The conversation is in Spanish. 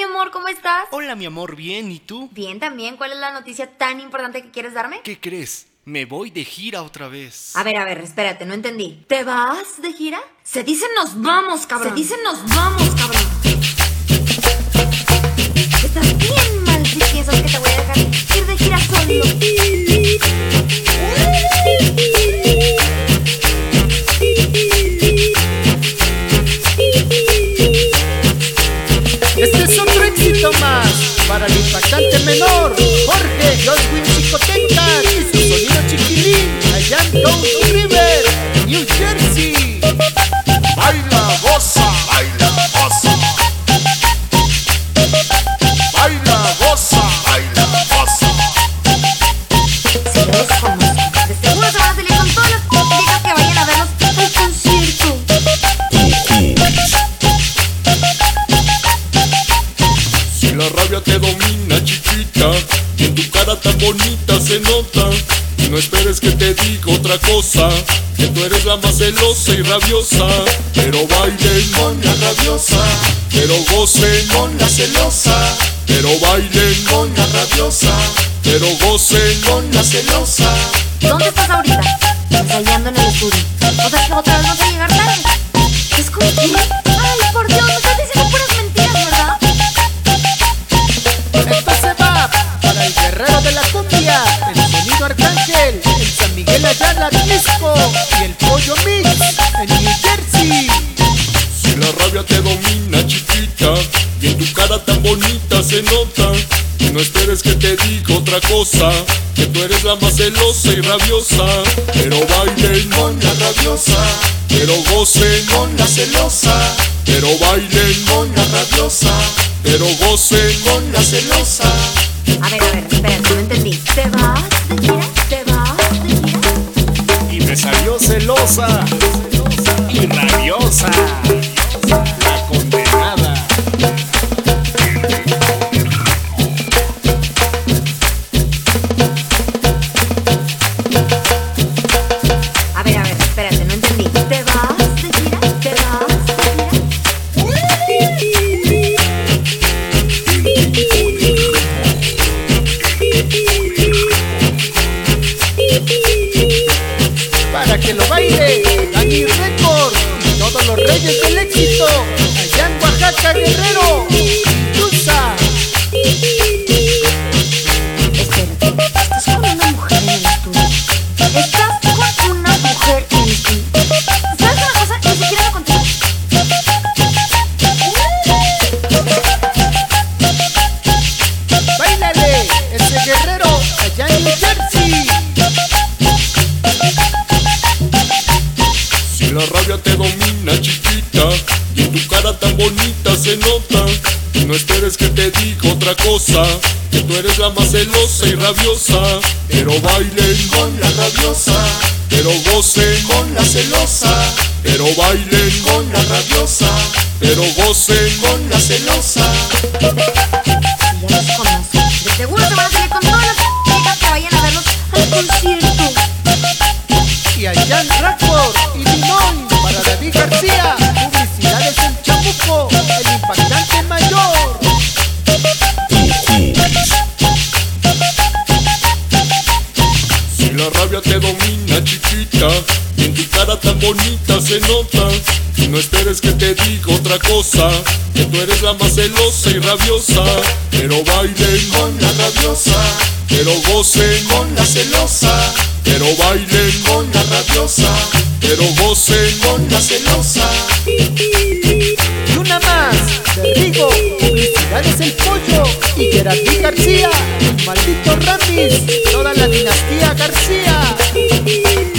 mi amor, ¿cómo estás? Hola, mi amor, bien, ¿y tú? Bien también. ¿Cuál es la noticia tan importante que quieres darme? ¿Qué crees? Me voy de gira otra vez. A ver, a ver, espérate, no entendí. ¿Te vas de gira? Se dice nos vamos, cabrón. Se dice nos vamos, cabrón. Estás bien menor, Jorge Joswin tan bonita se nota. Y no esperes que te diga otra cosa, que tú eres la más celosa y rabiosa. Pero bailen con la rabiosa, pero gocen con la celosa. Pero bailen con la rabiosa, pero gocen con la celosa. ¿Dónde estás ahorita? Ensayando en el estudio. O sea que otra vez vas a llegar tarde. ¿Es? Ay, por Dios, Disco y el Pollo Mix en New Jersey. Si la rabia te domina, chiquita, y en tu cara tan bonita se nota, y no esperes que te diga otra cosa, que tú eres la más celosa y rabiosa. Pero bailen con la rabiosa, pero gocen con la celosa. Pero bailen con la rabiosa, pero gocen con la celosa. A ver, a ver, espérate, no entendí. ¿Te vas reyes del éxito, allá en Oaxaca, Guerrero, Tusa. Espérate, estás con una mujer en el estudio. Estás con una mujer en el estudio. ¿Sabes una cosa? Ni siquiera lo conté. Bailale, ese guerrero, allá en New Jersey. Si la rabia te domina, cara tan bonita se nota, y no esperes que te diga otra cosa, que tú eres la más celosa y rabiosa. Pero bailen con la rabiosa, pero gocen con la celosa. Pero bailen con la rabiosa, pero gocen con la celosa. De seguro en tu cara tan bonita se nota, y no esperes que te diga otra cosa, que tú eres la más celosa y rabiosa. Pero bailen con la rabiosa, pero gocen con la celosa. Pero bailen con la rabiosa, pero gocen con la celosa. El Pollo y Gerardi García, Maldito Ramis, toda la dinastía García.